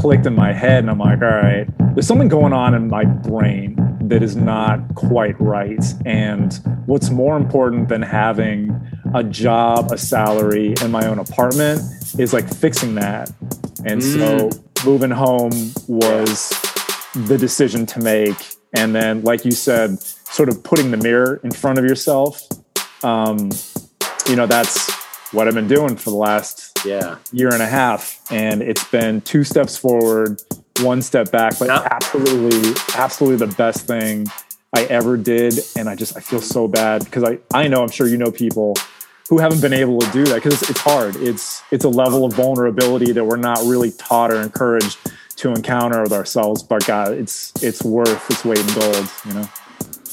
clicked in my head, and I'm like, all right, there's something going on in my brain that is not quite right. And what's more important than having a job, a salary, and my own apartment is like fixing that. And mm. so moving home was the decision to make. And then, like you said, sort of putting the mirror in front of yourself. Um, you know, that's what I've been doing for the last yeah. year and a half. And it's been two steps forward, one step back, but yeah. absolutely, absolutely the best thing I ever did. And I just, I feel so bad because I, I know, I'm sure you know people who haven't been able to do that because it's, it's hard. It's, it's a level of vulnerability that we're not really taught or encouraged to encounter with ourselves. But God, it's, it's worth its weight in gold, you know?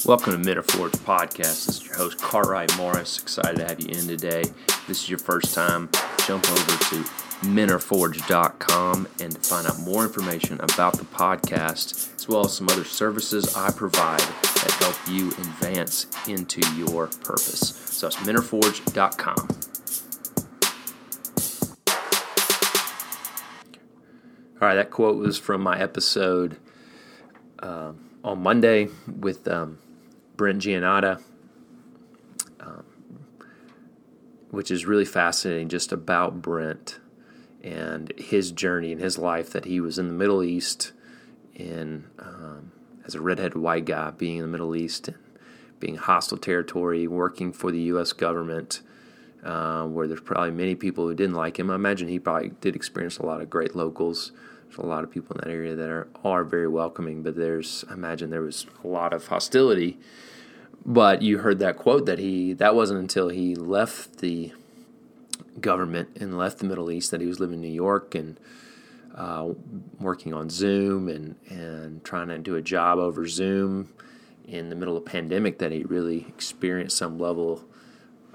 Welcome to Are Podcast. This is your host, Cartwright Morris. Excited to have you in today. If this is your first time, jump over to menareforged.com and to find out more information about the podcast, as well as some other services I provide that help you advance into your purpose. So it's menareforged.com. All right, that quote was from my episode uh, on Monday with um, Brent Giannotta, um, which is really fascinating just about Brent and his journey and his life that he was in the Middle East in um, as a redheaded white guy being in the Middle East and being hostile territory, working for the U.S. government, uh, where there's probably many people who didn't like him. I imagine he probably did experience a lot of great locals. There's a lot of people in that area that are are very welcoming, but there's I imagine there was a lot of hostility. But you heard that quote that he that wasn't until he left the government and left the Middle East that he was living in New York and uh, working on Zoom and and trying to do a job over Zoom in the middle of pandemic that he really experienced some level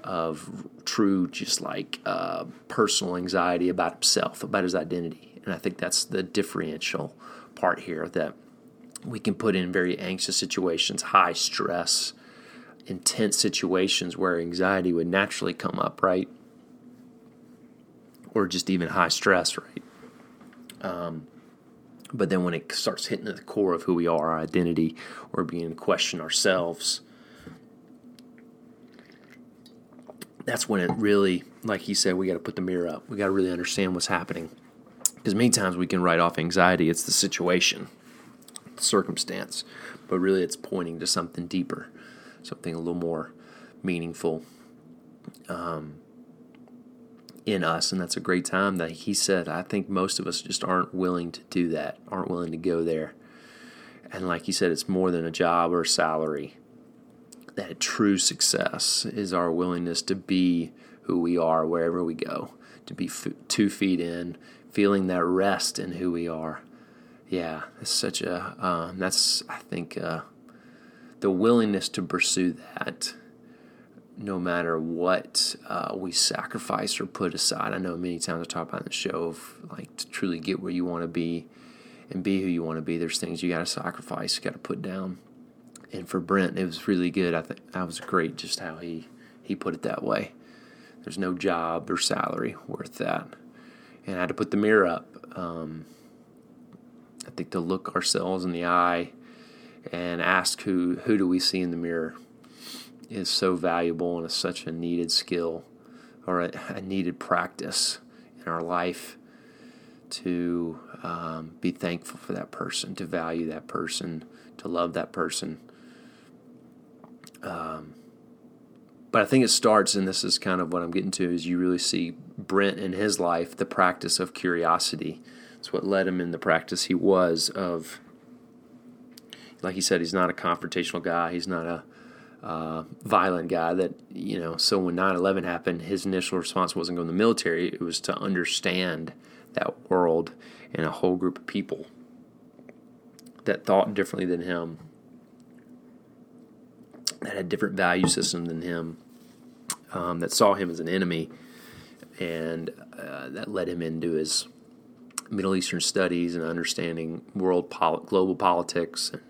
of true just like uh, personal anxiety about himself about his identity and I think that's the differential part here that we can put in very anxious situations high stress intense situations where anxiety would naturally come up, right? Or just even high stress, right? Um, but then when it starts hitting at the core of who we are, our identity, or beginning to question ourselves, that's when it really, like he said, we got to put the mirror up. We got to really understand what's happening. Because many times we can write off anxiety, it's the situation, the circumstance, but really it's pointing to something deeper something a little more meaningful um, in us. And that's a great time that he said, I think most of us just aren't willing to do that, aren't willing to go there. And like he said, it's more than a job or a salary. That true success is our willingness to be who we are wherever we go, to be f- two feet in, feeling that rest in who we are. Yeah, it's such a, um, that's, I think, uh, the willingness to pursue that no matter what uh, we sacrifice or put aside. I know many times I talk about the show of like to truly get where you want to be and be who you want to be. There's things you got to sacrifice, you got to put down. And for Brent, it was really good. I think that was great, just how he he put it that way. There's no job or salary worth that, and I had to put the mirror up. Um, I think to look ourselves in the eye and ask who who do we see in the mirror is so valuable and is such a needed skill or a, a needed practice in our life to um, be thankful for that person, to value that person, to love that person. Um, but I think it starts, and this is kind of what I'm getting to, is you really see Brent in his life, the practice of curiosity. It's what led him in the practice he was of like he said, he's not a confrontational guy. He's not a uh, violent guy. That you know. So when 9/11 happened, his initial response wasn't going to the military. It was to understand that world and a whole group of people that thought differently than him, that had different value system than him, um, that saw him as an enemy, and uh, that led him into his Middle Eastern studies and understanding world pol- global politics and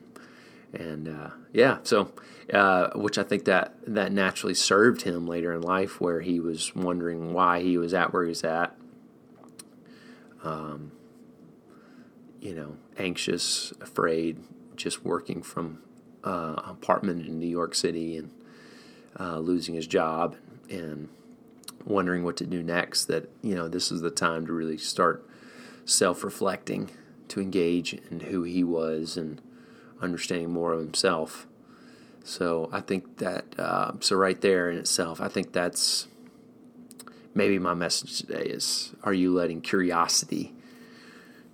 and uh, yeah, so uh, which I think that that naturally served him later in life, where he was wondering why he was at where he was at. Um, you know, anxious, afraid, just working from uh, apartment in New York City and uh, losing his job and wondering what to do next. That you know, this is the time to really start self-reflecting, to engage in who he was and understanding more of himself. So I think that uh, so right there in itself, I think that's maybe my message today is: Are you letting curiosity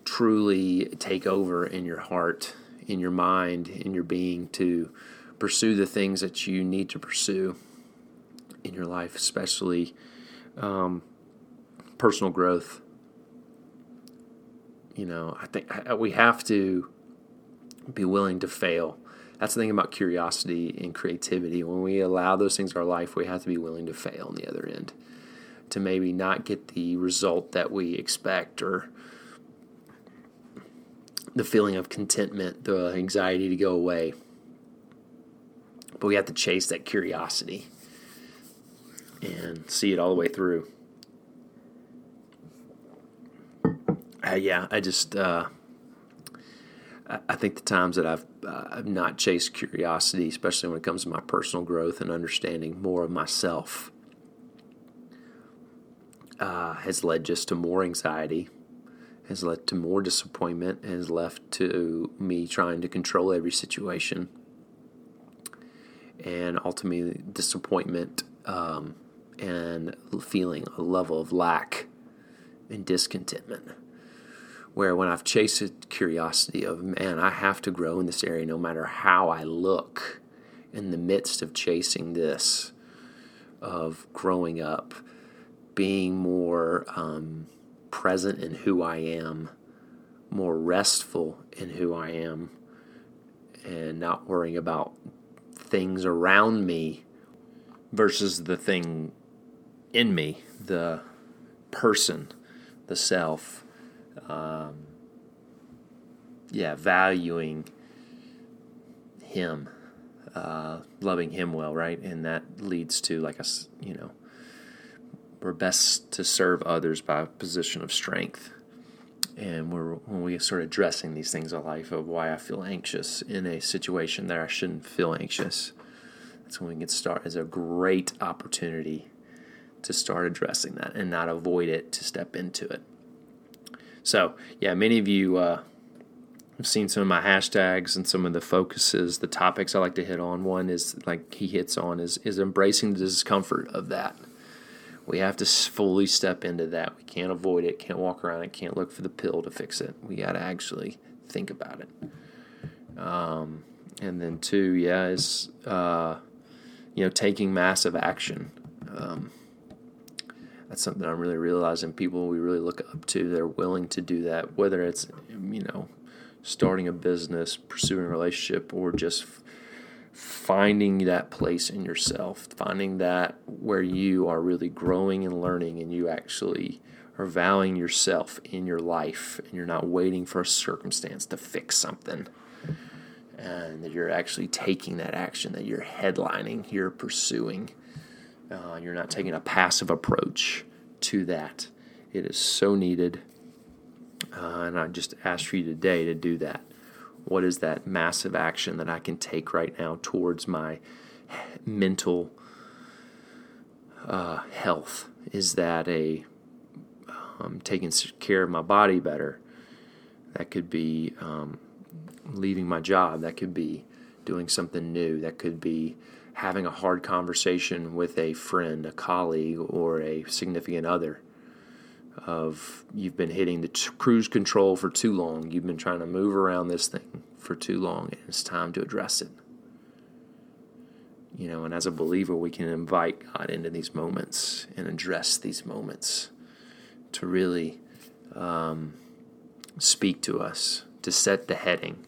truly take over in your heart, in your mind, in your being to pursue the things that you need to pursue in your life, especially um, personal growth? You know, I think we have to be willing to fail that's the thing about curiosity and creativity. When we allow those things in our life, we have to be willing to fail on the other end to maybe not get the result that we expect or the feeling of contentment, the anxiety to go away. But we have to chase that curiosity and see it all the way through. Uh, yeah, I just uh, I think the times that I've, uh, I've not chased curiosity, especially when it comes to my personal growth and understanding more of myself, uh, has led just to more anxiety, has led to more disappointment, has left to me trying to control every situation, and ultimately disappointment um, and feeling a level of lack and discontentment. Where when I've chased curiosity of, man, I have to grow in this area no matter how I look in the midst of chasing this, of growing up, being more um, present in who I am, more restful in who I am, and not worrying about things around me versus the thing in me, the person, the self um, yeah, valuing him, uh, loving him well, right? And that leads to like a, you know, we're best to serve others by a position of strength. And we're when we start addressing these things in life of why I feel anxious in a situation that I shouldn't feel anxious, that's when we can start as a great opportunity to start addressing that and not avoid it to step into it. So, yeah, many of you uh, have seen some of my hashtags and some of the focuses, the topics I like to hit on. One is like he hits on is is embracing the discomfort of that. We have to fully step into that. We can't avoid it. Can't walk around it. Can't look for the pill to fix it. We got to actually think about it. Um, and then two, yeah, is uh, you know taking massive action. Um, that's something I'm really realizing people we really look up to. They're willing to do that, whether it's you know starting a business, pursuing a relationship, or just finding that place in yourself, finding that where you are really growing and learning, and you actually are valuing yourself in your life, and you're not waiting for a circumstance to fix something. And that you're actually taking that action, that you're headlining, you're pursuing, uh, you're not taking a passive approach to that. It is so needed. Uh, and I just ask for you today to do that. What is that massive action that I can take right now towards my mental uh, health? Is that a um, taking care of my body better? That could be um, leaving my job. That could be doing something new. That could be having a hard conversation with a friend, a colleague, or a significant other. Of you've been hitting the t- cruise control for too long, you've been trying to move around this thing for too long, and it's time to address it. You know, and as a believer, we can invite God into these moments and address these moments to really um, speak to us, to set the heading,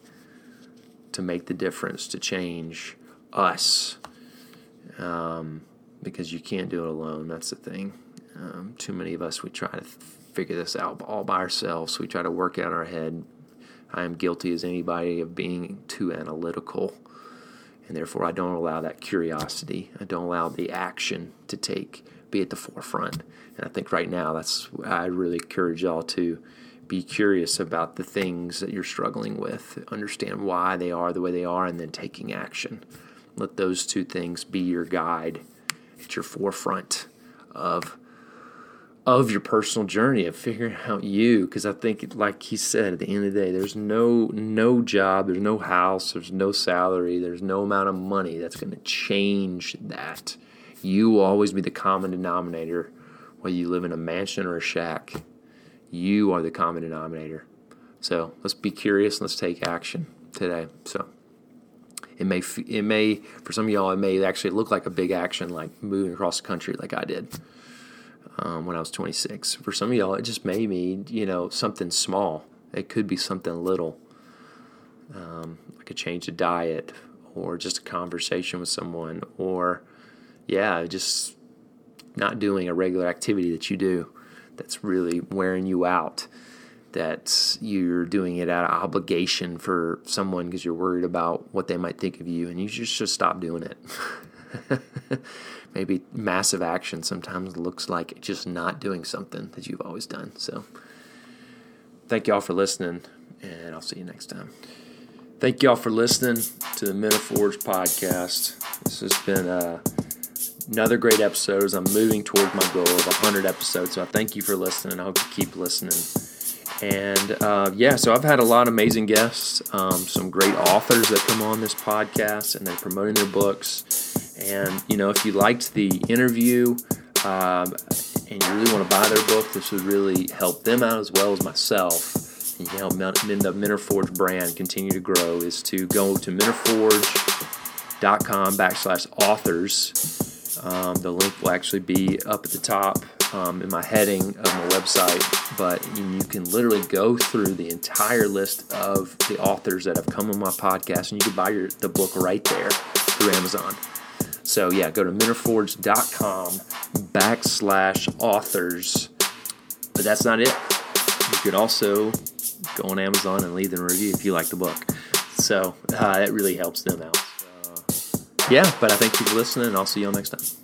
to make the difference, to change us um, because you can't do it alone. That's the thing. Um, too many of us, we try to figure this out all by ourselves. We try to work out our head. I am guilty as anybody of being too analytical. And therefore, I don't allow that curiosity. I don't allow the action to take, be at the forefront. And I think right now, that's, I really encourage y'all to Be curious about the things that you're struggling with, understand why they are the way they are, and then taking action. Let those two things be your guide at your forefront of of your personal journey of figuring out you because i think like he said at the end of the day there's no no job there's no house there's no salary there's no amount of money that's going to change that. You will always be the common denominator whether you live in a mansion or a shack. You are the common denominator. So let's be curious and let's take action today. So it may it may for some of y'all it may actually look like a big action like moving across the country like i did um, when I was 26. For some of y'all, it just may mean, you know, something small. It could be something little, um, like a change of diet or just a conversation with someone or, yeah, just not doing a regular activity that you do that's really wearing you out. That you're doing it out of obligation for someone because you're worried about what they might think of you, and you just should stop doing it. maybe massive action sometimes looks like just not doing something that you've always done. So, thank y'all for listening, and I'll see you next time. Thank y'all for listening to the Forge podcast. This has been uh, another great episode as I'm moving towards my goal of 100 episodes. So, I thank you for listening. I hope you keep listening. And uh, yeah, so I've had a lot of amazing guests, um, some great authors that come on this podcast and they're promoting their books and you know, if you liked the interview um, and you really want to buy their book, this would really help them out as well as myself. And you help the Men Are Forged brand continue to grow. Is to go to menareforged.com backslash authors. Um, the link will actually be up at the top um, in my heading of my website, but you can literally go through the entire list of the authors that have come on my podcast, and you can buy your, the book right there through Amazon. So yeah, go to menareforged.com backslash authors. But that's not it. You could also go on Amazon and leave them a review if you like the book. So uh, that really helps them out. Yeah, but I thank you for listening, and I'll see you all next time.